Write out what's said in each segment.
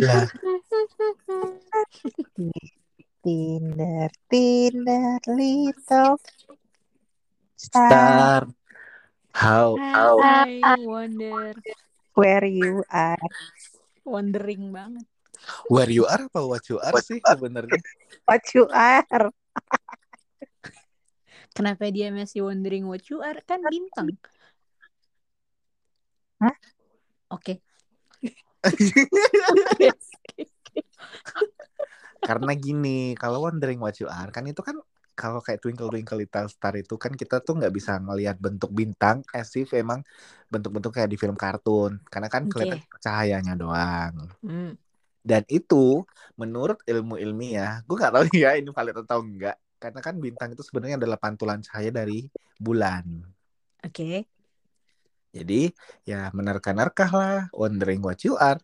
bola. Tinder, Tinder, little star, Star. How how I wonder. where you are. Wondering banget. where you are apa what you are sih sebenarnya? What you are. Kenapa dia masih wondering what you are? Kan bintang. Hah? Oke. Karena gini, kalau wondering what you are kan itu kan kalau kayak Twinkle Twinkle Little Star itu kan kita tuh nggak bisa ngelihat bentuk bintang as if emang bentuk-bentuk kayak di film kartun karena kan kelihatan cahayanya doang. Hmm. Dan itu menurut ilmu ilmiah, gue nggak tahu ya ini valid atau enggak. Karena kan bintang itu sebenarnya adalah pantulan cahaya dari bulan. Oke. Jadi ya menerka-nerkah lah wondering what you are.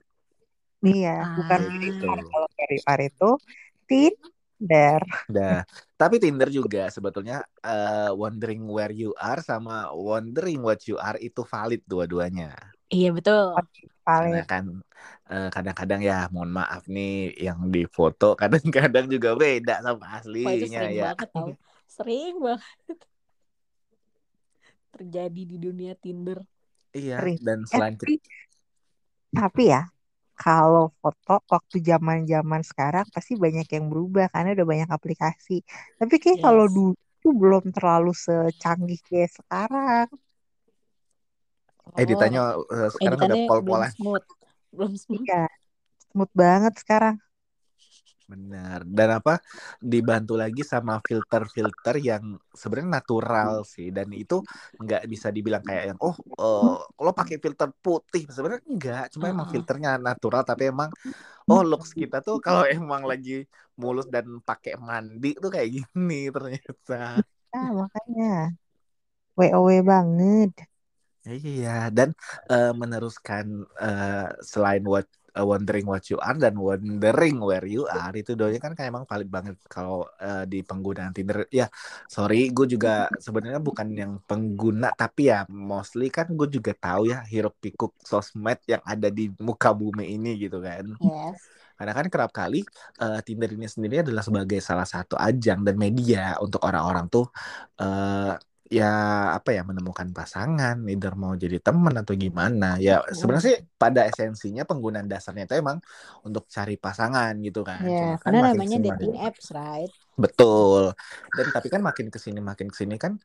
Iya, bukan Ah. where you are. Kalau you are itu Tinder. Dah. Tapi Tinder juga sebetulnya eh, wondering where you are sama wondering what you are itu valid dua-duanya. Iya betul. Karena Paling kan eh, kadang-kadang ya mohon maaf nih yang di foto kadang-kadang juga beda sama Wah aslinya sering ya. banget tau. Sering banget. Terjadi di dunia Tinder. Iya, dan Eh, selain tapi, tapi ya, kalau foto waktu zaman-zaman sekarang pasti banyak yang berubah karena udah banyak aplikasi. Tapi kayak kalau Yes. dulu tuh belum terlalu secanggih kayak sekarang. eh Oh, ditanya eh, sekarang udah editannya belum pol-polan. smooth. Belum smooth. Iya, smooth banget sekarang. Benar. Dan apa dibantu lagi sama filter-filter yang sebenarnya natural sih dan itu nggak bisa dibilang kayak yang oh eh, lo pakai filter putih sebenarnya enggak cuma emang filternya natural tapi emang oh looks kita tuh kalau emang lagi mulus dan pakai mandi tuh kayak gini ternyata. Ah, makanya. WOW banget. Iya, dan eh, meneruskan eh, selain what eh, wondering what you are dan wondering where you are itu doanya kan kayak emang valid banget kalau eh, di penggunaan Tinder. Ya, sorry, gue juga sebenarnya bukan yang pengguna tapi ya mostly kan gue juga tahu ya hiruk pikuk sosmed yang ada di muka bumi ini gitu kan. Yes. Karena kan kerap kali eh, Tinder ini sendiri adalah sebagai salah satu ajang dan media untuk orang-orang tuh eh, ya apa ya menemukan pasangan, either mau jadi teman atau gimana. Ya sebenarnya sih pada esensinya penggunaan dasarnya itu emang untuk cari pasangan gitu kan. Ya, Cuma kan karena makin namanya dating apps, right? Betul. Dan tapi kan makin ke sini makin ke sini kan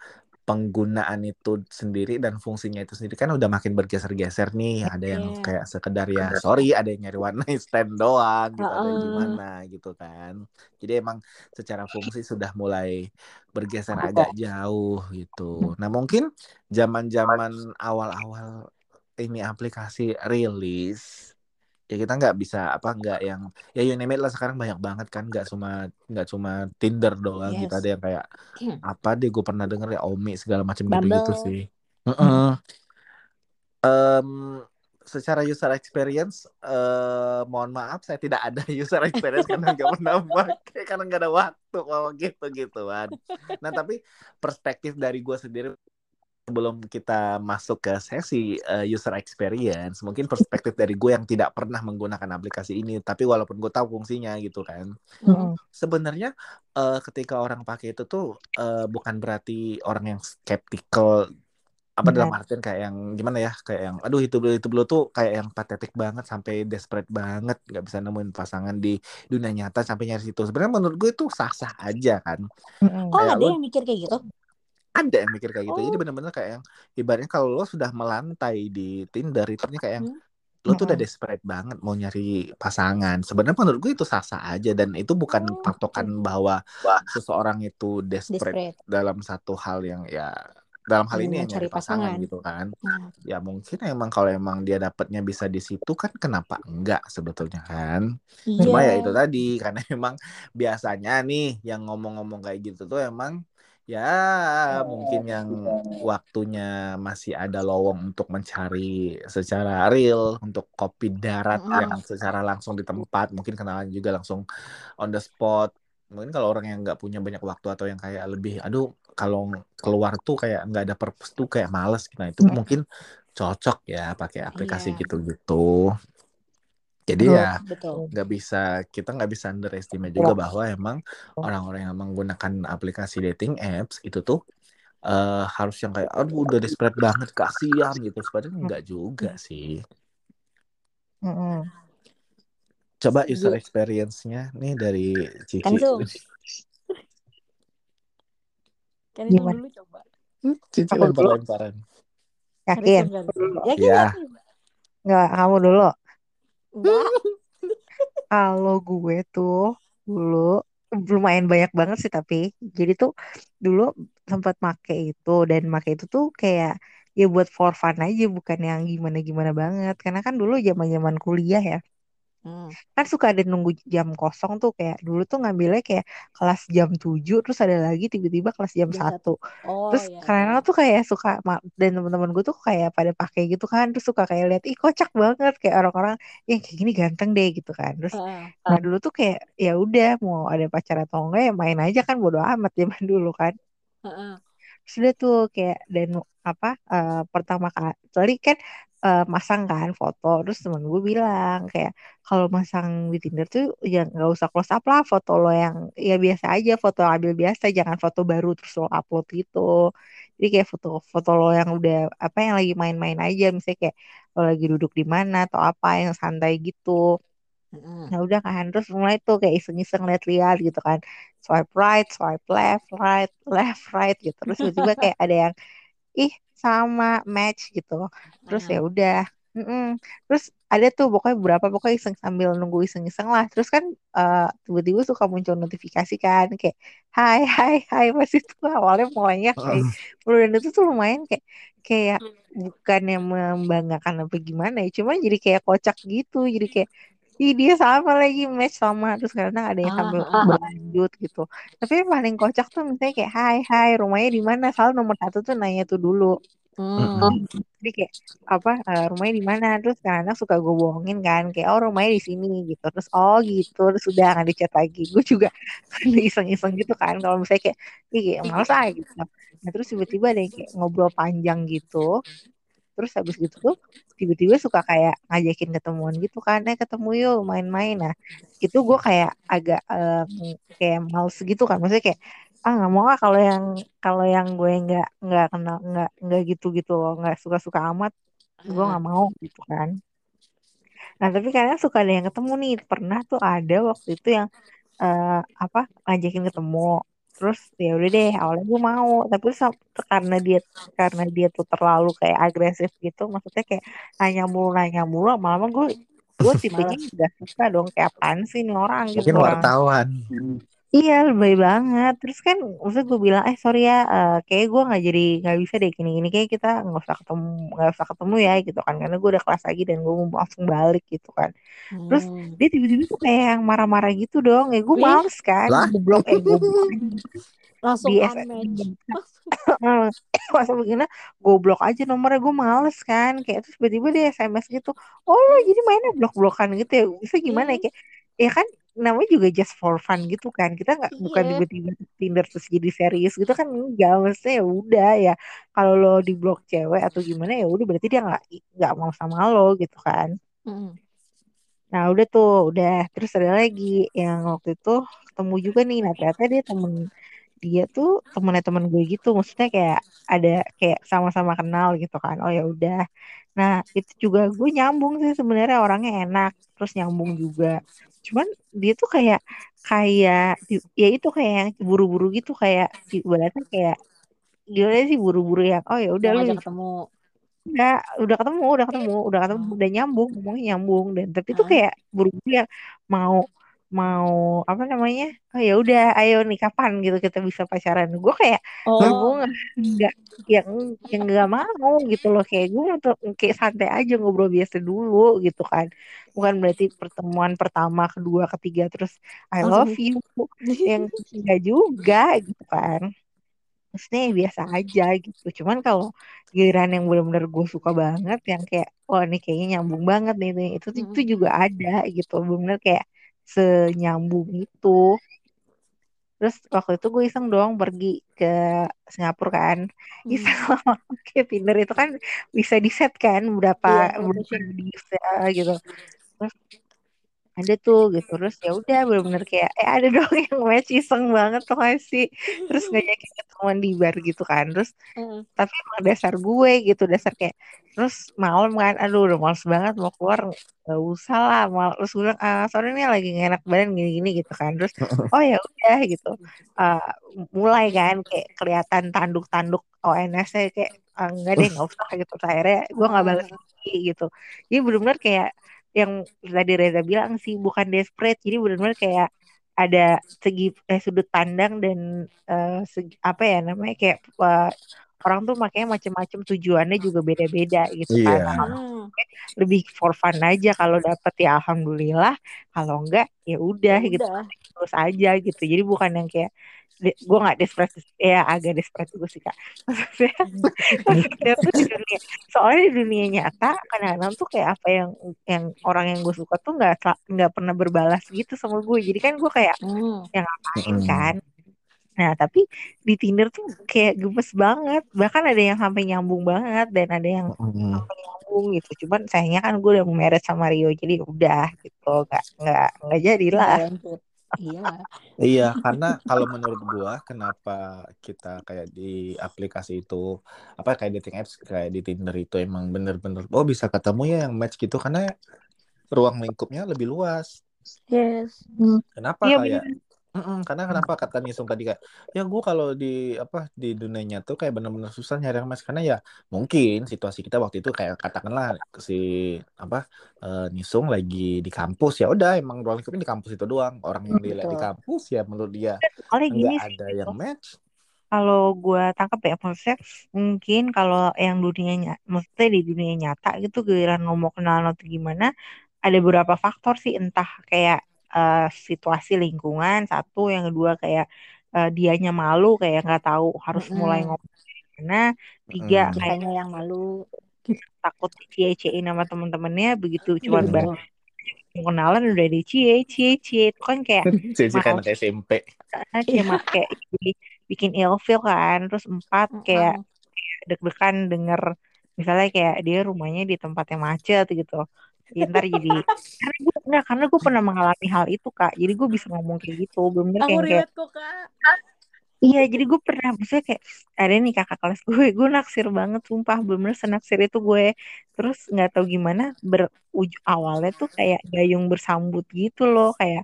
penggunaan itu sendiri dan fungsinya itu sendiri kan udah makin bergeser-geser nih. Ada yang Iya. kayak sekedar ya sorry, ada yang nyari one night stand doang gitu, ada yang gimana gitu kan. Jadi emang secara fungsi sudah mulai bergeser agak jauh gitu. Nah mungkin zaman-zaman awal-awal ini aplikasi rilis ya kita nggak bisa apa nggak yang ya you name it lah sekarang banyak banget kan nggak cuma nggak cuma Tinder doang. Gitu Yes. ada yang kayak apa deh gue pernah denger ya Omi segala macam gitu gitu sih. Heeh. Em, secara user experience eh mohon maaf saya tidak ada user experience karena nggak pernah pakai karena nggak ada waktu mau gitu gituan nah tapi perspektif dari gue sendiri sebelum kita masuk ke sesi eh, user experience, mungkin perspektif dari gue yang tidak pernah menggunakan aplikasi ini, tapi walaupun gue tahu fungsinya gitu kan, Hmm. sebenarnya eh, ketika orang pakai itu tuh eh, bukan berarti orang yang skeptical apa dalam Benar. artian kayak yang gimana ya kayak yang aduh itu dulu itu dulu tuh kayak yang patetik banget sampai desperate banget nggak bisa nemuin pasangan di dunia nyata sampai nyari situ sebenarnya menurut gue itu sah sah aja kan Mm-mm. Oh, Kayak ada lu- yang mikir kayak gitu? Ada yang mikir kayak gitu jadi Oh. bener-bener kayak yang ibaratnya kalau lo sudah melantai di Tinder itu kayak yang Hmm. lo tuh udah desperate banget mau nyari pasangan sebenarnya menurut gue itu sah-sah aja dan itu bukan Oh, patokan bahwa seseorang itu desperate, Desperate. dalam satu hal yang ya dalam hal Ingin ini ya mencari nyari pasangan pasangan. gitu kan Hmm. ya mungkin emang kalau emang dia dapatnya bisa di situ kan kenapa enggak sebetulnya kan cuma ya Iya. itu tadi karena emang biasanya nih yang ngomong-ngomong kayak gitu tuh emang ya mungkin yang waktunya masih ada lowong untuk mencari secara real untuk kopi darat yang secara langsung di tempat mungkin kenalan juga langsung on the spot. Mungkin kalau orang yang nggak punya banyak waktu atau yang kayak lebih aduh kalau keluar tuh kayak nggak ada purpose tuh kayak males. Nah itu Mm. mungkin cocok ya pakai aplikasi Iya. gitu-gitu Jadi Betul. ya Betul. nggak bisa kita nggak bisa underestimate juga bahwa emang orang-orang yang menggunakan aplikasi dating apps itu tuh eh, harus yang kayak aduh udah desperate banget kasihan gitu sebenarnya enggak juga sih Mm-mm. coba user experience-nya nih dari Cici itu Gimana? dulu coba. Cici Aku dulu. lempar-lemparan Yakin? Harrison. Yakin, Iya. yakin. Nggak, kamu dulu. Kalau gue tuh dulu lumayan banyak banget sih tapi jadi tuh dulu sempat make itu dan make itu tuh kayak ya buat for fun aja bukan yang gimana-gimana banget. Karena kan dulu zaman-zaman kuliah ya Hmm. kan suka ada nunggu jam kosong tuh kayak dulu tuh ngambilnya kayak kelas jam 7 terus ada lagi tiba-tiba kelas jam 1 Oh terus ya. karena tuh kayak suka dan teman-teman gue tuh kayak pada pakai gitu kan terus suka kayak lihat ih kocak banget kayak orang-orang yang kayak gini ganteng deh gitu kan terus Heeh. nah dulu tuh kayak ya udah mau ada pacar atau enggak ya main aja kan bodo amat zaman dulu kan Heeh. sudah tuh kayak dan apa eh, pertama kali kan eh, masang kan foto. Terus temen gue bilang kayak kalau masang di Tinder tuh ya nggak usah close up lah foto lo yang ya biasa aja foto ambil biasa jangan foto baru terus lo upload gitu. Jadi kayak foto foto lo yang udah apa yang lagi main-main aja misalnya kayak lo lagi duduk di mana atau apa yang santai gitu. Nah udah kan terus mulai tuh kayak iseng-iseng lihat-lihat gitu kan. Swipe right swipe left right left right gitu. Terus tiba-tiba kayak ada yang ih sama match gitu. Terus ya udah Mm-mm. terus ada tuh pokoknya berapa pokoknya iseng sambil nunggu iseng-iseng lah. Terus kan eh, tiba-tiba suka muncul notifikasi kan kayak hai hai hai pas itu awalnya mulainya kayak dan itu tuh lumayan kayak kayak bukannya membanggakan apa gimana ya cuma jadi kayak kocak gitu jadi kayak Ih dia sama lagi match sama. Terus kadang ada yang Ah, sambil ah, berlanjut gitu. Tapi yang paling kocak tuh misalnya kayak hai hai rumahnya di mana? Soal nomor satu tuh nanya tuh dulu. Hmm. jadi kayak apa eh, rumahnya di mana? Terus kadang suka gue bohongin kan kayak oh rumahnya di sini gitu. Terus oh gitu. Terus udah nggak dicat lagi. Gue juga iseng-iseng gitu kan. Kalau misalnya kayak ih kayak males ah gitu. Nah terus tiba-tiba ada yang kayak ngobrol panjang gitu terus habis gitu tuh tiba-tiba suka kayak ngajakin ketemuan gitu kan eh ketemu yuk main-main. Nah itu gue kayak agak eh, kayak males gitu kan maksudnya kayak ah nggak mau ah kalau yang kalau yang gue nggak nggak kenal nggak nggak gitu gitu loh nggak suka-suka amat gue Ah. nggak mau gitu kan. Nah tapi kadang suka ada yang ketemu nih pernah tuh ada waktu itu yang eh, apa ngajakin ketemu terus ya udah deh awalnya gue mau tapi karena dia karena dia tuh terlalu kayak agresif gitu maksudnya kayak nanya mulu nanya mulu lama-lama gue gue tipenya gak suka dong kayak apaan sih nih orang gitu mungkin orang wartawan Iya lebay banget Terus kan Maksudnya gue bilang Eh sorry ya eh, Kayaknya gue gak jadi Gak bisa deh gini-gini Kayak kita gak usah ketemu Gak usah ketemu ya gitu kan Karena gue udah kelas lagi Dan gue mau langsung balik gitu kan Terus Hmm. dia tiba-tiba tuh kayak yang marah-marah gitu dong Ya gue Ih. males kan Lah? Gue blok Eh gue blok Langsung Di unmatch. Masa begini Goblok aja nomornya Gue males kan Kayak terus tiba-tiba dia SMS gitu Oh lo jadi mainnya blok-blokan gitu ya Bisa gimana ya. Kayak Ya kan namanya juga just for fun gitu kan. Kita nggak bukan Iya. tiba-tiba Tinder terus jadi serius gitu kan enggak. Maksudnya ya udah ya kalau lo di blok cewek atau gimana ya udah berarti dia nggak nggak mau sama lo gitu kan. Hmm. nah udah tuh udah. Terus ada lagi yang waktu itu ketemu juga nih. Nah ternyata dia temen dia tuh temennya temen gue gitu. Maksudnya kayak ada kayak sama-sama kenal gitu kan. Oh ya udah. Nah itu juga gue nyambung sih sebenarnya orangnya enak terus nyambung juga cuman dia tuh kayak kayak ya itu kayak yang buru-buru gitu kayak ibaratnya kayak gimana sih buru-buru yang oh ya udah lu ketemu. udah udah ketemu udah ketemu udah ketemu udah nyambung ngomongnya nyambung dan tapi tuh kayak buru-buru yang mau mau apa namanya oh ya udah ayo nih kapan? Gitu kita bisa pacaran. Gue kayak gue Oh. nggak nggak yang yang nggak mau gitu loh. Kayak gue untuk kayak santai aja ngobrol biasa dulu gitu kan. Bukan berarti pertemuan pertama kedua ketiga terus I Langsung. love you yang enggak juga gitu kan. Maksudnya ya biasa aja gitu. Cuman kalau giliran yang benar-benar gue suka banget yang kayak wah ini kayaknya nyambung banget nih itu itu juga ada gitu. Benar kayak senyambung itu. Terus waktu itu gue iseng doang pergi ke Singapura kan. Hmm. iseng pakai Tinder itu kan bisa di set kan berapa Iya, berapa bisa gitu. Terus ada tuh gitu terus ya udah bener-bener kayak eh ada dong yang match iseng banget tuh gak sih? Terus ngajakin ketemuan di bar gitu kan terus tapi emang dasar gue gitu dasar kayak terus malam kan aduh udah males banget mau keluar gak usah lah mal terus gue bilang ah sorry nih lagi gak enak badan gini-gini gitu kan terus oh ya udah gitu. Ah, mulai kan kayak kelihatan tanduk-tanduk ONS-nya kayak ah, enggak deh nggak usah gitu. Terus akhirnya gue nggak balas lagi gitu. Jadi benar-benar kayak yang tadi Reza bilang sih bukan desperate. Jadi benar-benar kayak ada segi eh, sudut pandang dan eh, segi, apa ya namanya kayak eh, orang tuh makanya macam-macam tujuannya juga beda-beda gitu kan. Iya. Nah, Hmm. lebih for fun aja kalau dapet ya alhamdulillah. Kalau enggak ya udah Ya gitu. terus aja gitu. Jadi bukan yang kayak gue nggak desperate ya agak desperate juga sih kak. Maksudnya maksudnya tuh di dunia soalnya di dunia nyata kadang-kadang tuh kayak apa yang yang orang yang gue suka tuh nggak nggak pernah berbalas gitu sama gue jadi kan gue kayak Hmm. yang ngapain Mm-mm. kan nah tapi di Tinder tuh kayak gemes banget bahkan ada yang sampai nyambung banget dan ada yang Mm-mm. sampai nyambung gitu cuman sayangnya kan gue udah married sama Rio jadi udah gitu nggak nggak nggak jadilah lanjut. Iya. Iya, karena kalau menurut gua kenapa kita kayak di aplikasi itu apa kayak dating apps kayak di Tinder itu emang bener-bener oh bisa ketemu ya yang match gitu karena ruang lingkupnya lebih luas. Yes. Kenapa iya kayak bener Mm-mm, karena kenapa kata Nisung tadi kayak ya gue kalau di apa di dunia nyata tuh kayak bener-bener susah nyari yang match karena ya mungkin situasi kita waktu itu kayak katakanlah si apa eh, Nisung lagi di kampus ya udah emang ruang lingkupnya di kampus itu doang. Orang yang dilihat di kampus ya menurut dia nggak sih ada gitu yang match. Kalau gue tangkap ya maksudnya mungkin kalau yang dunia nyata maksudnya di dunia nyata gitu giliran lo mau kenalan atau gimana ada beberapa faktor sih. Entah kayak eh, situasi lingkungan satu. Yang kedua kayak eh, dianya malu kayak nggak tahu harus mulai Mm-mm. ngomong gimana. Tiga Mm-mm. kayak Kitanya yang malu. takut dicie-ciein sama temen-temennya begitu Iya betul. mau kenalan udah dicie cie cie itu kan kayak Cici kayak malah anak SMP kayak kayak bikin ilfeel kan. Terus empat kayak deg-degan denger. Misalnya kayak dia rumahnya di tempat yang macet gitu Ya, ntar jadi karena gue enggak karena gue pernah mengalami hal itu kak. Jadi gue bisa ngomong kayak gitu. Bener Aku kayak kayak relate kok kak. iya jadi gue pernah maksudnya kayak ada nih kakak kelas gue gue naksir banget sumpah. Bener senaksir itu gue. Terus nggak tahu gimana beruj awalnya tuh kayak gayung bersambut gitu loh. Kayak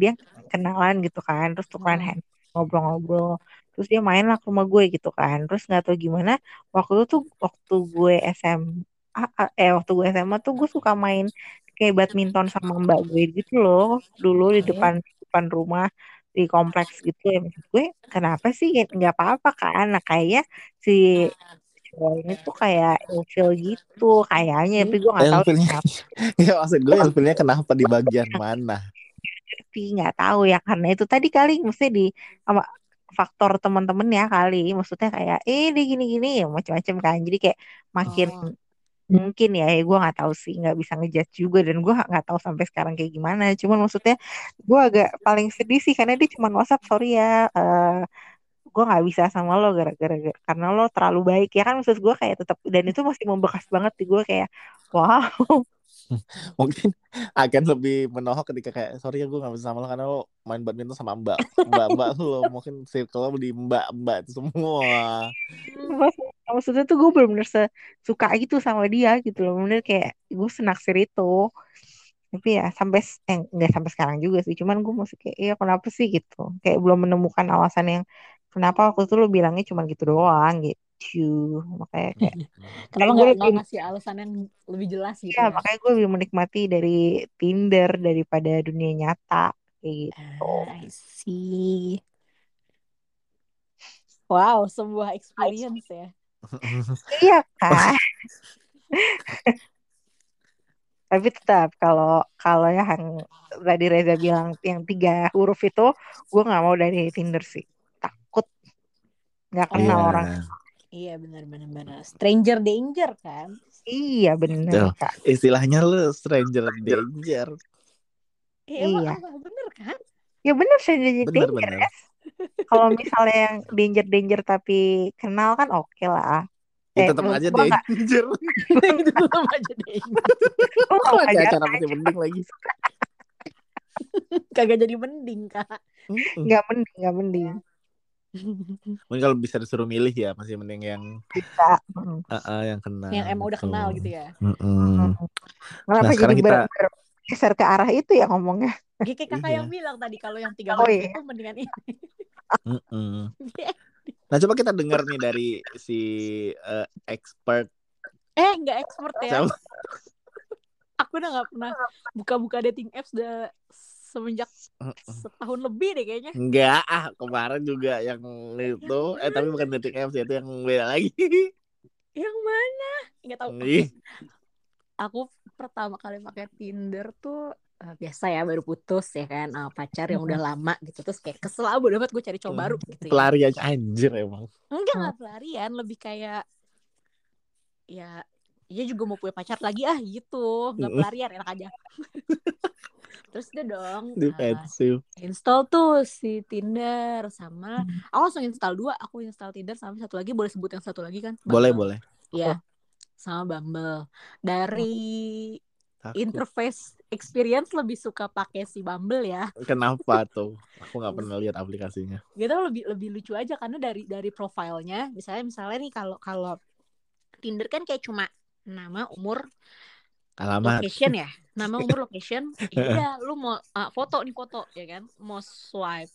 dia kenalan gitu kan terus tukeran Hmm. hand ngobrol-ngobrol. Terus dia main lah ke rumah gue gitu kan. Terus nggak tahu gimana waktu itu tuh waktu gue SMA eh waktu gue SMA tuh gue suka main kayak badminton sama mbak gue gitu loh. Dulu di depan depan rumah di kompleks gitu ya. Maksud gue kenapa sih nggak apa-apa kan? Nah kayaknya si cowok ini tuh kayak ilfeel gitu kayaknya tapi gue nggak tahu kenapa. Ya maksud gue ilfilnya kenapa di bagian mana? Tapi nggak tahu ya karena itu tadi kali mesti di sama faktor teman-teman ya kali. Maksudnya kayak eh dia gini-gini ya macam-macam kan. Jadi kayak makin Oh. Mungkin ya, ya gue nggak tahu sih nggak bisa ngejudge juga dan gue nggak tahu sampai sekarang kayak gimana. Cuman maksudnya gue agak paling sedih sih karena dia cuma WhatsApp sorry ya eh gue nggak bisa sama lo gara-gara karena lo terlalu baik. Ya kan maksud gue kayak tetap dan itu masih membekas banget di gue kayak wow. Mungkin akan lebih menohok ketika kayak sorry ya gue gak bisa sama lo karena lo main badminton sama mbak mbak mbak lo. Mungkin circle lo di mbak mbak itu semua. Maksud- maksudnya tuh gue bener-bener suka gitu sama dia gitu loh. Bener kayak gue senaksir itu. Tapi ya sampai eh, nggak sampai sekarang juga sih. Cuman gue masih kayak iya kenapa sih? gitu. Kayak belum menemukan alasan yang kenapa waktu itu lo bilangnya cuma gitu doang? gitu. Makanya kayak Kenapa kayak gue nggak lebih ngasih alasan yang lebih jelas gitu ya ya? makanya gue lebih menikmati dari Tinder daripada dunia nyata. Kayak gitu. Ah, I see. Wow, sebuah experience ya. Iya kan tapi tetap kalau kalau yang tadi Reza bilang yang tiga huruf itu gue nggak mau dari Tinder sih. Takut. Nggak Oh, kenal iya orang. Iya benar benar benar. Stranger danger kan? iya bener Tuh, kak. Istilahnya lo stranger danger. Iya apa bener kan? ya bener sih danger bener danger bener ya kalau misalnya yang danger danger tapi kenal kan oke lah ya eh tetap aja danger Itu tetap aja danger. gue nggak pakai ngajar acara penting penting lagi Kagak jadi mending kak. Mm-mm. Nggak mending, nggak mending. Mungkin kalau bisa disuruh milih ya masih mending yang Bisa. Mm. ah, ah, yang kenal. Yang emang udah kenal gitu ya. Mm-mm. Kenapa Nah, sekarang jadi kita- ber- bergeser ke arah itu ya ngomongnya? Kayak kayak kakak Iya. yang bilang tadi kalau yang tiga Oh, menit iya. itu mendingan ini. Mm-mm. Nah coba kita dengar nih dari si eh, expert eh nggak expert ya. Siapa? Aku udah nggak pernah buka-buka dating apps udah semenjak setahun lebih deh kayaknya. Enggak, ah kemarin juga yang itu, eh tapi bukan dating apps ya, itu yang beda lagi. Yang mana? Nggak tahu. Aku pertama kali pakai Tinder tuh eh, biasa ya baru putus ya kan pacar yang udah lama gitu. Terus kayak kesel abu dapat gue cari cowok baru gitu ya. Pelarian anjir emang. Enggak nggak pelarian lebih kayak ya dia juga mau punya pacar lagi ah gitu. Nggak pelarian enak aja. Terus dia dong Defensif. install tuh si Tinder sama aku langsung install dua aku install Tinder sama satu lagi boleh sebut yang satu lagi kan? Boleh, boleh. Iya sama Bumble dari Takut. interface experience lebih suka pakai si Bumble ya Kenapa tuh? Aku nggak pernah lihat aplikasinya. gitu lebih lebih lucu aja karena dari dari profilnya misalnya misalnya nih kalau kalau Tinder kan kayak cuma nama umur Alamat. location ya nama umur location ya udah lu mau uh, foto nih foto ya kan mau swipe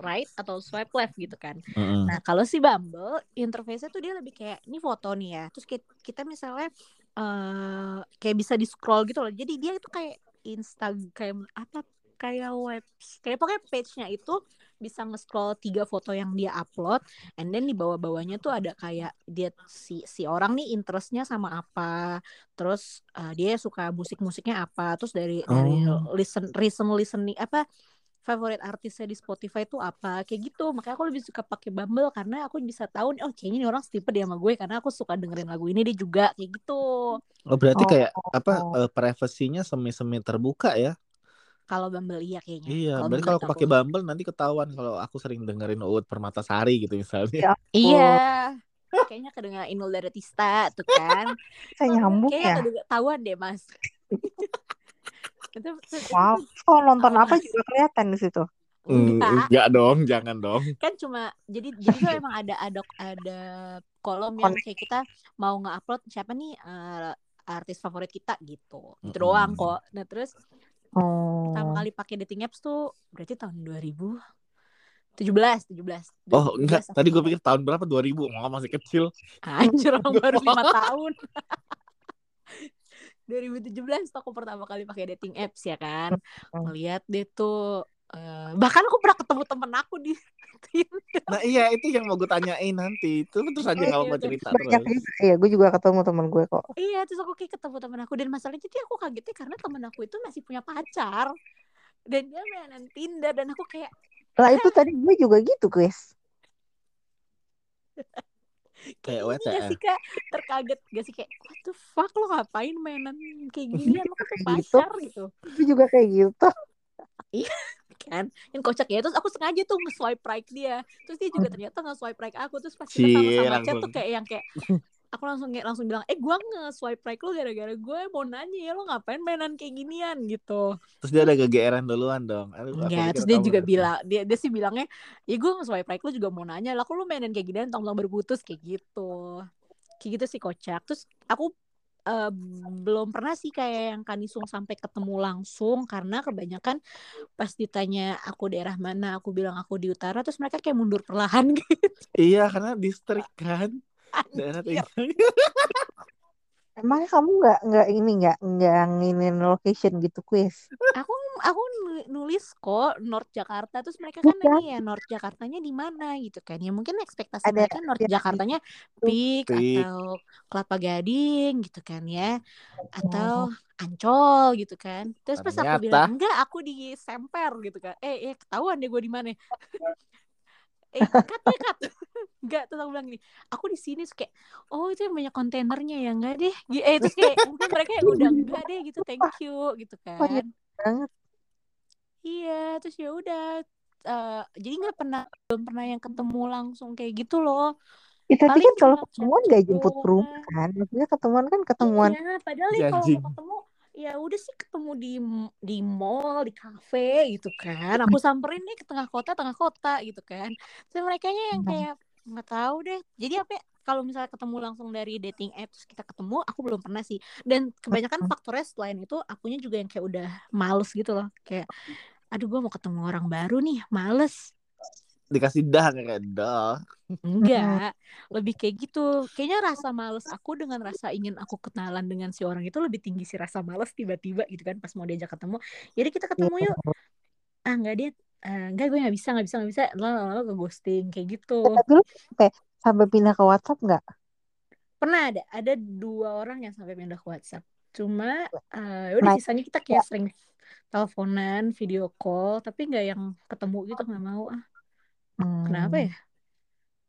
right atau swipe left gitu kan Mm-mm. nah kalau si Bumble interface-nya tuh dia lebih kayak ini foto nih ya terus kita, kita misalnya eh kayak bisa di scroll gitu loh jadi dia itu kayak Instagram apa kayak web kayak pokoknya page-nya itu bisa nge-scroll tiga foto yang dia upload and then di bawah-bawahnya tuh ada kayak dia si si orang nih interestnya sama apa terus eh, dia suka musik-musiknya apa terus dari dari Oh. listen listen listening apa favorit artisnya di Spotify tuh apa kayak gitu makanya aku lebih suka pakai Bumble karena aku bisa tahu nih oh kayaknya nih orang setipe dia sama gue karena aku suka dengerin lagu ini dia juga kayak gitu Oh berarti Oh. kayak apa eh, privasinya semi-semi terbuka ya? kalau Bumble iya kayaknya Iya, berarti menurut kalau aku pakai Bumble nanti ketahuan kalau aku sering dengerin Uut Permatasari gitu misalnya. Ya. iya kayaknya kedengar Inul Daratista tuh kan Saya nyambung kayaknya ya. kedengar tahuan deh mas itu, itu- Wow. Oh nonton apa juga kelihatan di situ. Hmm, enggak enggak dong, jangan dong. kan cuma jadi jadi tuh emang ada ada ada kolom yang kayak kita mau nge-upload siapa nih eh, artis favorit kita gitu itu Mm-mm. doang kok nah terus Oh. pertama kali pakai dating apps tuh berarti tahun 2017 17 Oh, enggak. 2017 Tadi gue pikir tahun berapa? 2000. Mau masih kecil. Anjir orang baru lima tahun 2017 tuh aku pertama kali pakai dating apps ya kan ngeliat dia tuh eh, bahkan aku pernah ketemu temen aku di Tinder Nah, iya itu yang mau gue tanyain nanti. Itu terus aja Iya, kalau iya, mau betul. cerita Banyak terus. Iya, gue juga ketemu teman gue kok. Iya, terus aku kayak ketemu temen aku dan masalahnya jadi aku kagetnya karena temen aku itu masih punya pacar dan dia mainan Tinder dan aku kayak Lah itu tadi gue juga gitu, guys. Kayak ini WTF. gak sih kak? Terkaget gak sih? Kayak what the fuck? Lo ngapain mainan kayak gini? Lo kan Kayak gitu. gitu. Gue juga kayak gitu. kan? Yang kocak ya terus aku sengaja tuh nge-swipe right dia. Terus dia juga ternyata nge-swipe right aku. Terus pas kita sama-sama chat tuh kayak yang kayak aku langsung langsung bilang eh gua nge-swipe right lo gara-gara gue mau nanya ya lo ngapain mainan kayak ginian? Gitu. Terus dia ada kegeeran duluan dong. Aduh, aku pikir terus dia juga bilang dia dia sih bilangnya ya gue nge-swipe right lo juga mau nanya lah kok lo mainin kayak ginian tong baru putus kayak gitu. Kayak gitu sih kocak. Terus aku eh, belum pernah sih kayak yang kanisung sampai ketemu langsung karena kebanyakan pas ditanya aku daerah mana aku bilang aku di utara terus mereka kayak mundur perlahan gitu. Iya, karena distrik kan. Daerah Anjir. tinggal. Emangnya kamu nggak nggak ini nggak nggak nginin location gitu, quiz? aku aku nu- nulis kok North Jakarta terus mereka kan Bukan. nanya ya North Jakartanya di mana gitu kan. Ya mungkin ekspektasi Ada mereka North yang Jakartanya Peak atau Kelapa Gading gitu kan ya. Atau Ancol gitu kan. Terus pas aku bilang enggak aku di Semper gitu kan. Eh eh ketahuan deh gue di mana eh cut ya cut enggak terus aku bilang gini aku di sini kayak oh itu yang banyak kontainernya ya enggak deh eh terus kayak mungkin mereka yang udah enggak deh gitu thank you gitu Oh, iya. kan banget. Iya, terus ya udah eh, jadi nggak pernah belum pernah yang ketemu langsung kayak gitu loh. Ya, tapi Paling kan kalau ketemuan nggak jemput ke rumah kan? Maksudnya ketemuan kan ketemuan Iya, padahal nih Iya, kalau ketemu ya udah sih ketemu di di mall di kafe gitu kan. Aku samperin nih ke tengah kota tengah kota gitu kan. Terus mereka yang Hmm. kayak nggak tahu deh. Jadi apa ya, kalau misalnya ketemu langsung dari dating apps kita ketemu aku belum pernah sih. Dan kebanyakan faktornya selain itu akunya juga yang kayak udah males gitu loh. Kayak aduh gue mau ketemu orang baru nih males Dikasih dah kayak dah. Enggak, lebih kayak gitu. Kayaknya rasa males aku dengan rasa ingin aku kenalan dengan si orang itu lebih tinggi si rasa males tiba-tiba gitu kan pas mau diajak ketemu. Jadi kita ketemu yuk. Ah enggak dia, eh, enggak gue nggak bisa nggak bisa nggak bisa. Lalu ke ghosting kayak gitu. Eh, Tapi lu sampai sampai pindah ke WhatsApp nggak? Pernah ada ada dua orang yang sampai pindah ke WhatsApp. Cuma eh, udah Nah, sisanya kita kayak sering teleponan, video call, tapi nggak yang ketemu gitu nggak mau ah. Kenapa hmm. ya?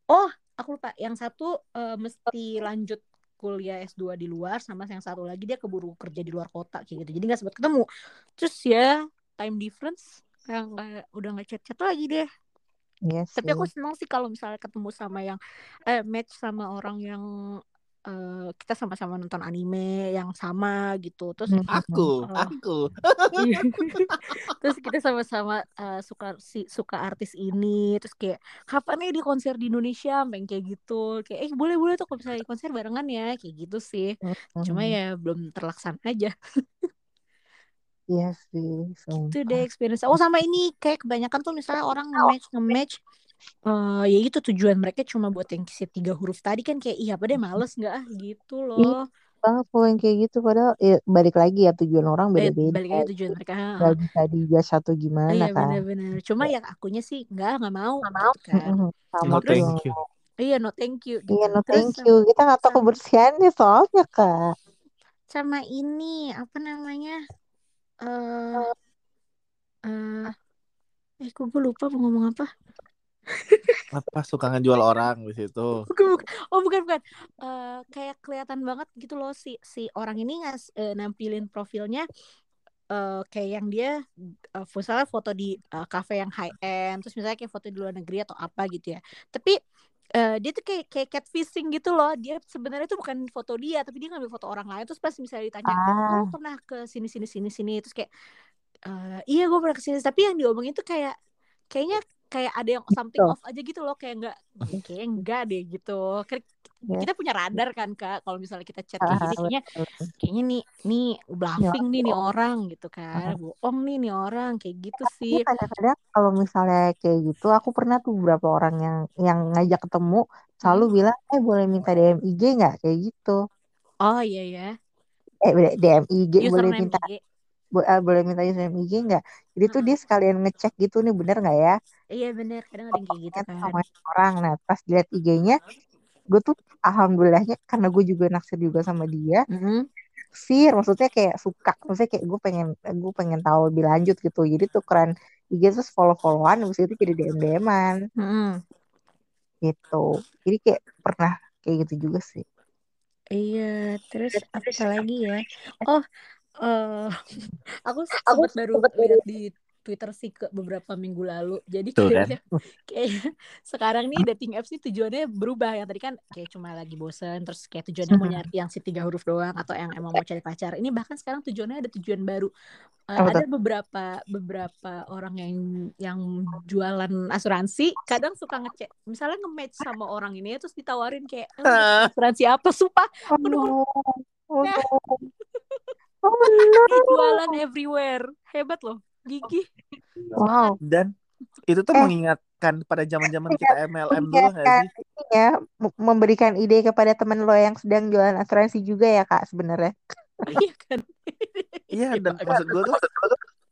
Oh, aku lupa. Yang satu eh, mesti lanjut kuliah S2 di luar sama yang satu lagi dia keburu kerja di luar kota kayak gitu. Jadi nggak sempat ketemu. Terus ya time difference kayak nggak udah nggak chat-chat lagi deh. Iya Tapi aku senang sih kalau misalnya ketemu sama yang eh match sama orang yang eh, kita sama-sama nonton anime yang sama gitu. Terus Hmm. Aku, eh, aku. Iya. terus kita sama-sama uh, suka si suka artis ini. Terus kayak kapan nih di konser di Indonesia? Yang kayak gitu. Kayak eh boleh boleh tuh kalau misalnya di konser barengan ya. Kayak gitu sih. Cuma ya belum terlaksana aja. Iya sih, itu deh experience. Oh sama ini kayak kebanyakan tuh misalnya orang nge-match nge-match eh ya itu tujuan mereka cuma buat yang si tiga huruf tadi kan kayak iya apa deh males nggak ah gitu Iya loh banget kalau yang kayak gitu padahal ya, balik lagi ya tujuan orang eh beda-beda. balik lagi tujuan mereka ha. bisa dijudge satu gimana iya kan. bener-bener cuma ya akunya sih nggak nggak mau Nggak mau. gitu kan Mm-mm. Sama No terus thank you. mau. Iya, no thank you Iya gitu. no Terus thank you. Kita nggak tahu kebersihannya soalnya kak. sama ini apa namanya? Eh eh eh kok gue lupa mau ngomong apa? Apa suka ngejual orang di situ? Bukan, bukan. Oh, bukan bukan. Eh kayak kelihatan banget gitu loh si si orang ini ngas eh, nampilin profilnya eh kayak yang dia eh, misalnya foto di eh, cafe yang high end, terus misalnya kayak foto di luar negeri atau apa gitu ya. Tapi eh, dia tuh kayak kayak catfishing gitu loh. Dia sebenarnya tuh bukan foto dia, tapi dia ngambil foto orang lain. Terus pas misalnya ditanya, Ah, "Oh, pernah ke sini sini sini sini." Terus kayak eh iya gue pernah ke sini, tapi yang diomongin tuh kayak kayaknya kayak ada yang something betul. off aja gitu loh, kayak enggak kayak enggak deh gitu. Ya. Kita punya radar kan Kak, kalau misalnya kita chat Ah, kayak gini kayaknya betul. kayaknya nih nih Ya, bluffing nih nih bohong. orang gitu Ah. kan bohong nih nih orang kayak gitu sih kadang-kadang kalau misalnya kayak gitu, aku pernah tuh beberapa orang yang yang ngajak ketemu selalu bilang, eh boleh minta DM IG nggak kayak gitu. oh iya ya Eh DM IG boleh minta IG bo- ah, boleh minta username IG nggak? Jadi tuh Heeh. dia sekalian ngecek gitu nih bener nggak ya? iya bener kadang ada yang kayak gitu tuh kan sama orang. Nah pas dilihat IG-nya, gue tuh alhamdulillahnya karena gue juga naksir juga sama dia. Mm-mm. Sir, maksudnya kayak suka, maksudnya kayak gue pengen gue pengen tahu lebih lanjut gitu. Jadi tuh keren IG terus follow-followan, habis itu jadi DM-DM-an Mm-mm. gitu. Jadi kayak pernah kayak gitu juga sih. iya terus apa lagi ya oh eh aku sempat baru lihat di Twitter sih ke beberapa minggu lalu. Jadi Tuh kan. kayaknya kayaknya sekarang nih dating apps nih tujuannya berubah. Yang tadi kan kayak cuma lagi bosen terus kayak tujuannya mau nyari yang si tiga huruf doang atau yang emang mau cari pacar. Ini bahkan sekarang tujuannya ada tujuan baru. Apa ada beberapa beberapa orang yang yang jualan asuransi kadang suka ngecek misalnya nge-match sama orang ini terus ditawarin kayak "Eh, asuransi apa sumpah Oh Aduh. no. Oh no. Oh no. jualan everywhere hebat loh gigi Wow. Dan itu tuh Eh. mengingatkan pada zaman-zaman kita MLM dulu nggak sih? ya, m- memberikan ide kepada teman lo yang sedang jualan asuransi juga ya kak sebenarnya. iya kan Iya dan maksud gue tuh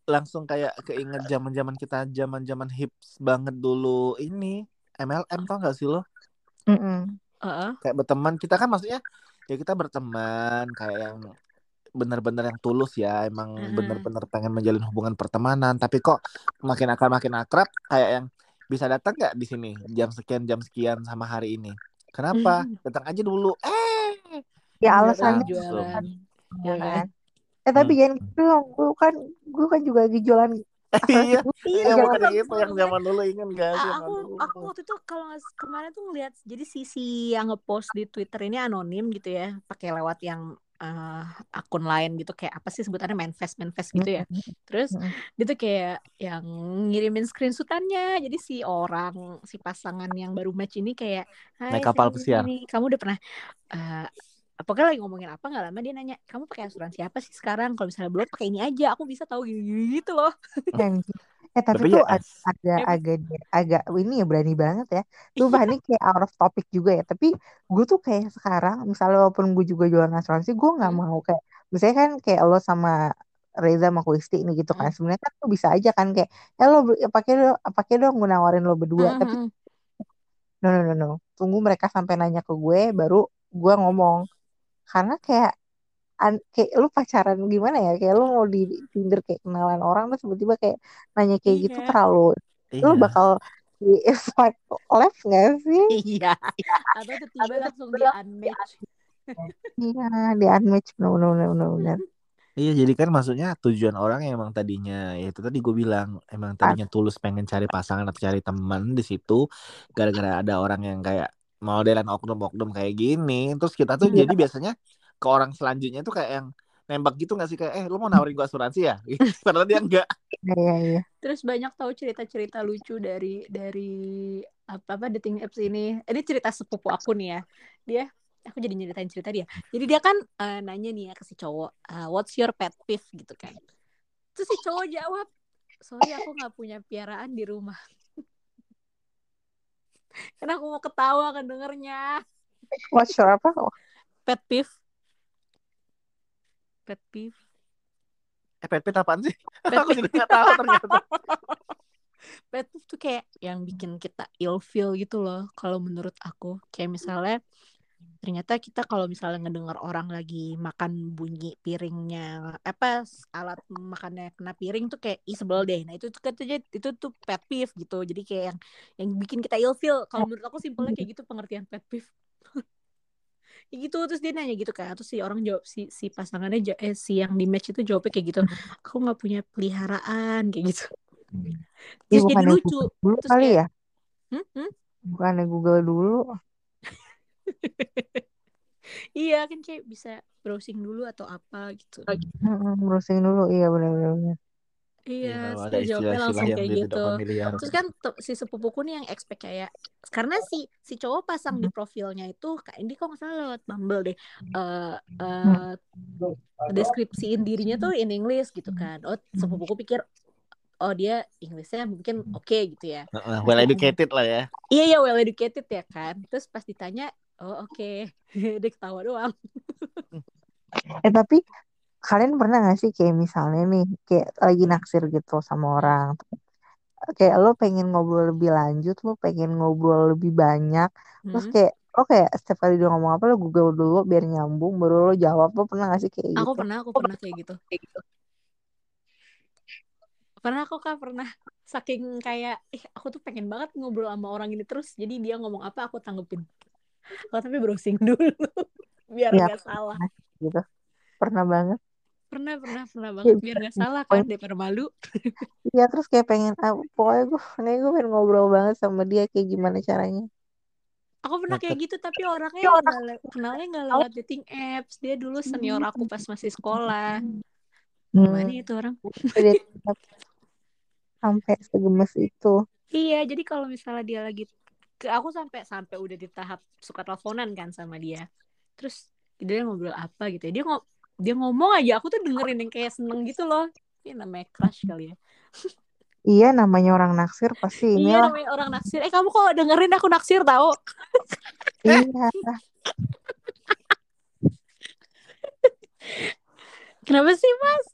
langsung kayak keinget zaman-zaman kita zaman-zaman hips banget dulu ini MLM tau gak sih lo? Mm-mm. Heeh. Kayak berteman kita kan maksudnya ya kita berteman kayak yang benar-benar yang tulus ya emang Mm-mm. benar-benar pengen menjalin hubungan pertemanan tapi kok makin akrab makin akrab kayak yang bisa datang nggak di sini jam sekian jam sekian sama hari ini kenapa datang aja dulu eh Ya tahu alasannya langsung. jualan ya ya kan. Eh tapi Hmm. jangan gitu dong. Gue kan gue kan juga lagi jualan iya iya Jangan bukan itu yang zaman dulu ingat gak sih aku aku waktu itu kalau kemarin tuh ngeliat jadi si si yang ngepost di Twitter ini anonim gitu ya pakai lewat yang eh, akun lain gitu kayak apa sih sebutannya manifest manifest gitu ya. Terus dia tuh kayak yang ngirimin screenshotannya. Jadi si orang si pasangan yang baru match ini kayak Hai Naik kapal pesiar. kamu udah pernah eh apakah lagi ngomongin apa nggak lama dia nanya kamu pakai asuransi apa sih sekarang? Kalau misalnya belum pakai ini aja. Aku bisa tahu gitu loh. Eh tapi Tapi tuh ya ag- agak Emang- agak ini ya berani banget ya. Sumpah ini kayak out of topic juga ya. Tapi gue tuh kayak sekarang misalnya walaupun gue juga jualan asuransi, gue nggak Hmm. mau kayak misalnya kan kayak lo sama Reza sama Kristi ini gitu kan. Hmm. Sebenarnya kan lo bisa aja kan kayak eh lo be- pakai dong pakai dong gue nawarin lo berdua. Hmm, Tapi hmm, no no no no. Tunggu mereka sampai nanya ke gue baru gue ngomong. Karena kayak an- kayak lu pacaran gimana ya kayak lu mau di Tinder kayak kenalan orang terus tiba-tiba kayak nanya kayak gitu Iya. terlalu lu Iya. bakal di swipe left gak sih iya atau tiba-tiba langsung di unmatch iya di unmatch bener bener bener, bener. Iya jadi kan maksudnya tujuan orang yang emang tadinya ya itu tadi gue bilang emang tadinya tulus pengen cari pasangan atau cari teman di situ gara-gara ada orang yang kayak modelan oknum-oknum kayak gini terus kita tuh Iya. jadi biasanya ke orang selanjutnya tuh kayak yang nembak gitu gak sih kayak eh lu mau nawarin gua asuransi ya Gitu. padahal dia enggak iya iya iya Terus banyak tahu cerita-cerita lucu dari dari apa apa dating apps ini. Ini cerita sepupu aku nih ya. Dia aku jadi nyeritain cerita dia. Jadi dia kan eh, nanya nih ya ke si cowok, "Ah, what's your pet peeve gitu kan. Terus si cowok jawab, sorry aku nggak punya piaraan di rumah. Karena aku mau ketawa kan dengernya. what's your apa Pet peeve. Pet peeve. eh pet pet apaan sih? Pet aku juga nggak tahu ternyata. Pet peeve tuh kayak yang bikin kita ill feel gitu loh kalau menurut aku. Kayak misalnya ternyata kita kalau misalnya ngedengar orang lagi makan bunyi piringnya apa alat makannya kena piring tuh kayak ih sebel deh. Nah itu tuh katanya itu tuh pet peeve gitu. Jadi kayak yang yang bikin kita ill feel. Kalau menurut aku simpelnya kayak gitu pengertian pet peeve Ya gitu terus dia nanya gitu kan terus si orang jawab si si pasangannya eh, si yang di match itu jawabnya kayak gitu aku nggak punya peliharaan kayak gitu. Ih, terus jadi bukannya lucu Google dulu terus kali kayak ya? Hmm, hmm? bukannya Google dulu? Iya kan kayak bisa browsing dulu atau apa gitu. Mm-mm, browsing dulu. Iya bener. Iya Iya, terus ada jawabnya langsung yang kayak gitu. terus kan si sepupuku nih yang expect kayak karena si si cowok pasang di profilnya itu kayak ini kok nggak salah lewat Bumble deh. Eh eh, deskripsiin dirinya tuh in English gitu kan. Oh sepupuku pikir oh dia Inggrisnya mungkin oke gitu ya. Heeh, well educated lah ya. Iya iya well educated ya kan. Terus pas ditanya oh oke. Dia ketawa doang. Eh tapi kalian pernah gak sih kayak misalnya nih kayak lagi naksir gitu sama orang kayak lo pengen ngobrol lebih lanjut lo pengen ngobrol lebih banyak terus Hmm. kayak lo kayak setiap kali dia ngomong apa lo google dulu biar nyambung baru lo jawab. Lo pernah gak sih kayak aku gitu? pernah aku pernah kayak gitu. Pernah aku kan pernah. Saking kayak ih aku tuh pengen banget ngobrol sama orang ini terus jadi dia ngomong apa aku tanggepin. Oh tapi browsing dulu biar Iya, nggak salah. gitu. Pernah banget pernah pernah pernah banget. Biar nggak salah kan daripada malu. Iya terus kayak pengen ah, pokoknya gue nih gue pengen ngobrol banget sama dia kayak gimana caranya. Aku pernah Nah, kayak gitu tapi orangnya nggak le- kenalnya nggak lewat dating apps. Dia dulu senior aku pas masih sekolah. Gimana hmm itu orang? Sampai segemes itu. Iya jadi kalau misalnya dia lagi ke aku sampai sampai udah di tahap suka teleponan kan sama dia. Terus dia ngobrol apa gitu ya? Dia ngo dia ngomong aja aku tuh dengerin yang kayak seneng gitu loh. Ini namanya crush kali ya. Iya namanya orang naksir pasti iya inilah. namanya orang naksir. Eh kamu kok dengerin aku naksir tau? Iya. Kenapa sih mas?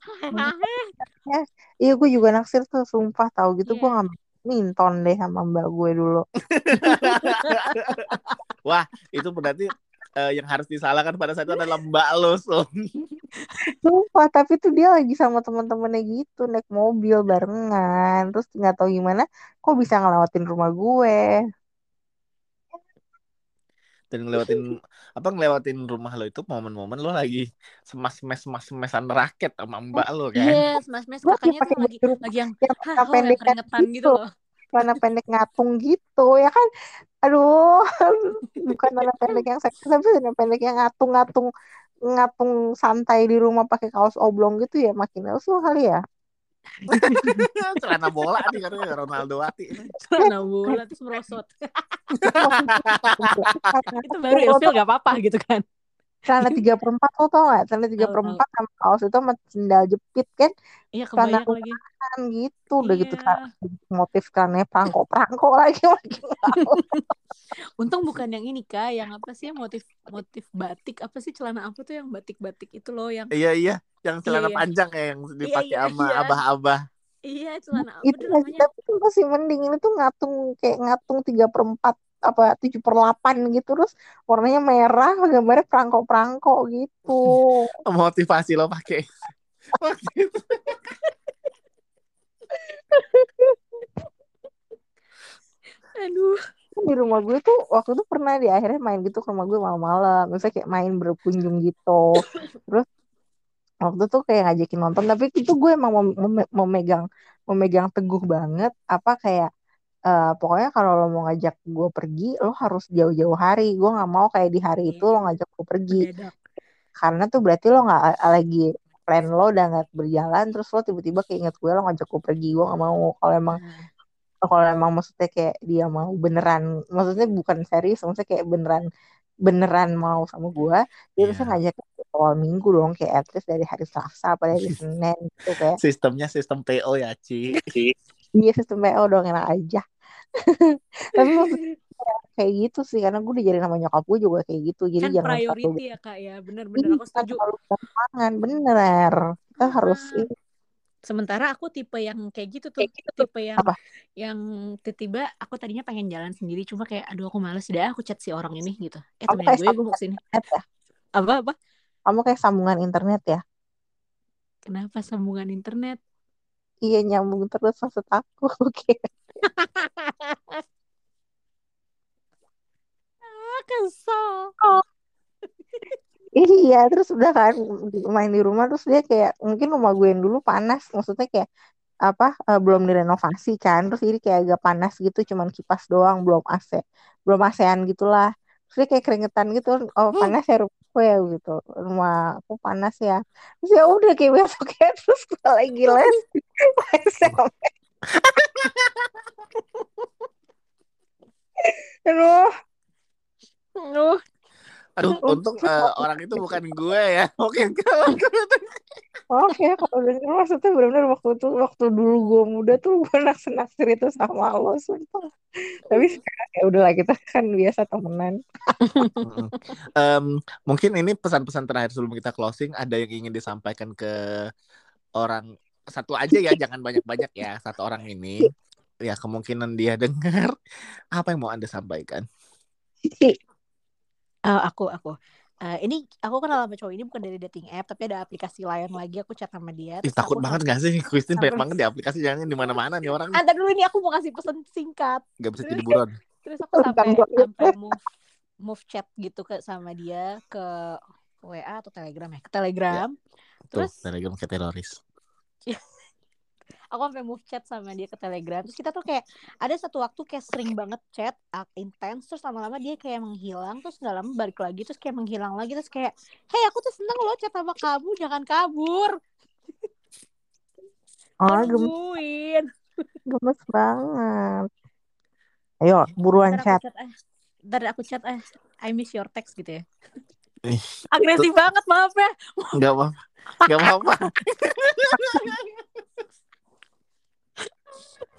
Ya iya gue juga naksir tuh sumpah tahu gitu. Gue iya nggak minton deh sama mbak gue dulu. Wah itu berarti eh, yang harus disalahkan pada saat itu adalah mbak lo so Sumpah, tapi tuh dia lagi sama teman-temannya gitu naik mobil barengan, terus nggak tahu gimana, kok bisa ngelewatin rumah gue. dan ngelewatin apa ngelewatin rumah lo itu momen-momen lo lagi semas mes semas semesan raket sama mbak lo kan? Yes mas mas Gue kayak kakaknya tuh lagi lagi yang yang celana oh yang pendek keringetan gitu. gitu, loh. Celana pendek ngatung gitu, ya kan? Aduh, bukan celana pendek yang seksi, tapi celana pendek yang ngatung-ngatung ngatung santai di rumah pakai kaos oblong gitu ya makin lesu kali ya. Celana bola nih katanya Ronaldo Wati. Celana bola terus merosot. Itu baru ilfil gak apa-apa gitu kan celana tiga perempat lo tau gak celana tiga perempat sama kaos itu sama sendal jepit kan? Iya celana lagi. kan gitu. Udah gitu Iya. kan motif celananya perangko perangko lagi mau. untung bukan yang ini kak yang apa sih motif motif batik. Apa sih celana apa tuh yang batik-batik itu loh yang iya iya. Yang celana Iya. panjang ya yang dipakai iya, sama iya. abah-abah. Iya celana apa itu tuh masih namanya? tapi itu masih mending ini tuh ngatung kayak ngatung tiga perempat apa tujuh per delapan gitu terus warnanya merah gambarnya perangko perangko gitu. Motivasi lo pakai. Aduh. Di rumah gue tuh waktu itu pernah di akhirnya main gitu ke rumah gue malam-malam. Misalnya kayak main berkunjung gitu. Terus waktu itu kayak ngajakin nonton. Tapi itu gue emang mem- mem- memegang memegang teguh banget. Apa kayak eh, pokoknya kalau lo mau ngajak gue pergi lo harus jauh-jauh hari. Gue nggak mau kayak di hari itu lo ngajak gue pergi. Karena tuh berarti lo nggak lagi plan lo udah nggak berjalan terus lo tiba-tiba keinget gue lo ngajak gue pergi. Gue nggak mau. Kalau emang Nah, kalau emang maksudnya kayak dia mau beneran maksudnya bukan serius maksudnya kayak beneran beneran mau sama gue dia bisa Iya. ngajak awal minggu dong kayak at least dari hari Selasa apa dari Senin gitu kayak. Sistemnya sistem PO ya Ci. Iya sistem PO dong enak aja tapi kayak gitu sih karena gue udah jadi nama nyokap gue juga kayak gitu jadi kan jangan priority ya kak ya. Bener-bener Iya, aku setuju. terlalu gampangan bener. Kita Ah. harus ini. Sementara aku tipe yang kayak gitu tuh tipe yang Apa? yang tiba-tiba aku tadinya pengen jalan sendiri cuma kayak aduh aku males dah aku chat si orang ini gitu. Eh kayak gue gue mau ke sini. ya? Apa apa? Kamu kayak sambungan internet ya? Kenapa sambungan internet? Iya nyambung terus maksud aku oke ah kesel. Iya, terus udah kan main di rumah terus dia kayak mungkin rumah gue yang dulu panas, maksudnya kayak apa eh, belum direnovasi kan, terus jadi kayak agak panas gitu, cuman kipas doang, belum AC, belum AC-an gitulah. Terus dia kayak keringetan gitu, oh panas ya rumah gue ya gitu, rumah aku panas ya. Terus ya udah kayak besoknya terus gue lagi les, sama Aduh, Aduh, aduh untung eh, orang itu bukan gue ya. Oke kalau ya kalau denger maksudnya benar-benar waktu itu waktu dulu gue muda tuh gue naksir-naksir itu sama lo sumpah. Tapi sekarang ya udahlah kita kan biasa temenan. Em, mungkin ini pesan-pesan terakhir sebelum kita closing ada yang ingin disampaikan ke orang satu aja ya jangan banyak-banyak ya satu orang ini. Ya kemungkinan dia dengar. Apa yang mau anda sampaikan? Eh, aku aku. Eh, ini aku kenal sama cowok ini bukan dari dating app tapi ada aplikasi lain lagi aku chat sama dia. Ih, takut aku banget gak sih? Christine banyak banget di aplikasi jangan di mana-mana nih orang. Ntar dulu ini aku mau kasih pesan singkat. Nggak bisa jadi buron. terus aku sampai sampai move move chat gitu ke sama dia ke WA atau Telegram ya? Ke Telegram. Tuh terus telegram kayak teroris aku sampai move chat sama dia ke Telegram. Terus kita tuh kayak ada satu waktu kayak sering banget chat ah, intens terus lama-lama dia kayak menghilang terus nggak lama balik lagi terus kayak menghilang lagi terus kayak hei aku tuh seneng loh chat sama kamu jangan kabur. Oh, gemes, gemes banget. Ayo, buruan ntar chat. aku chat eh. Ntar aku chat eh. I miss your text gitu ya agresif banget maaf ya. Nggak apa nggak apa-apa.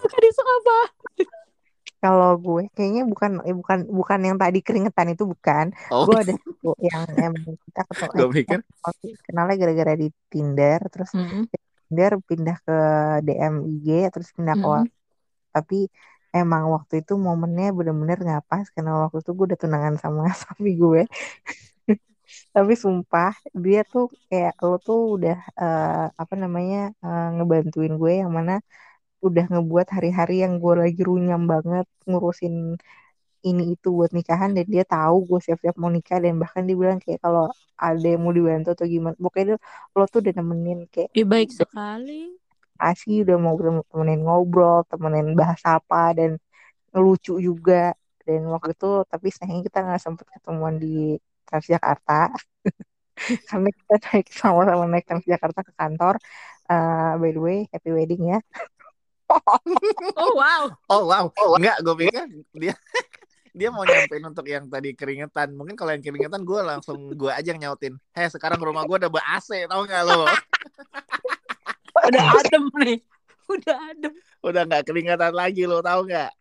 Tadi suka apa Kalau gue kayaknya bukan eh, bukan bukan yang tadi keringetan itu bukan. oh. Gue ada satu yang emang kita ketemu gue pikir? Kenalnya gara-gara di Tinder terus Tinder pindah ke DM IG terus pindah ke Mm-mm. tapi emang waktu itu momennya bener-bener nggak pas karena waktu itu gue udah tunangan sama sapi gue tapi sumpah dia tuh kayak lo tuh udah eh, apa namanya eh, ngebantuin gue yang mana udah ngebuat hari-hari yang gue lagi runyam banget ngurusin ini itu buat nikahan dan dia tahu gue siap-siap mau nikah dan bahkan dia bilang kayak kalau ada yang mau dibantu atau gimana pokoknya dia, lo tuh udah nemenin kayak Ih, baik sekali. asli udah mau temenin ngobrol temenin bahas apa dan ngelucu juga. Dan waktu itu tapi sayangnya kita nggak sempet ketemuan di Transjakarta karena kita naik sama-sama naik Transjakarta ke kantor. Eh, by the way, happy wedding ya. Oh wow. Oh wow, enggak gue pikir dia dia mau nyampein untuk yang tadi keringetan. Mungkin kalau yang keringetan gue langsung gue aja yang nyautin. Heh sekarang rumah gue udah ber AC tau gak lo? Udah adem nih. Udah adem. Udah nggak keringetan lagi lo tau nggak?